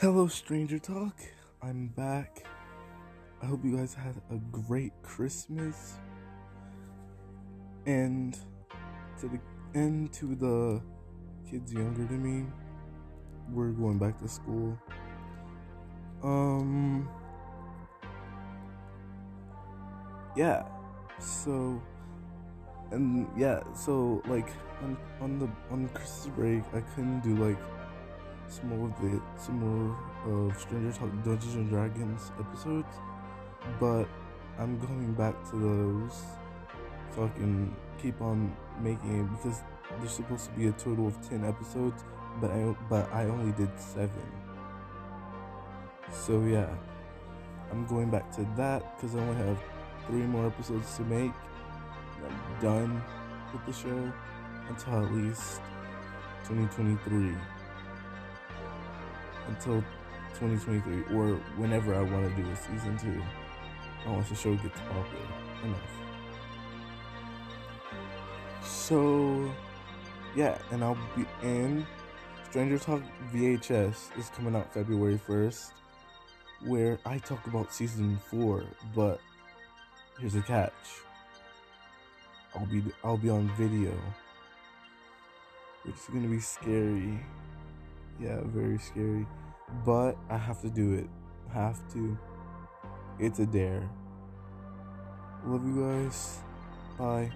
Hello, Stranger Talk. I'm back. I hope you guys had a great Christmas. And to the and to the kids younger than me, we're going back to school. Um Yeah. So and yeah, so like on on the on Christmas break I couldn't do like some more of the some more of Stranger Talk Dungeons and Dragons episodes, but I'm going back to those so I can keep on making it because there's supposed to be a total of ten episodes, but I but I only did seven. So yeah, I'm going back to that because I only have three more episodes to make. I'm done with the show until at least 2023 until 2023 or whenever I want to do a season two. Once the show gets popular enough. So, yeah, and I'll be in Stranger Talk VHS is coming out February 1st, where I talk about season four, but here's a catch. I'll be I'll be on video, which is gonna be scary. Yeah, very scary. But I have to do it. Have to. It's a dare. Love you guys. Bye.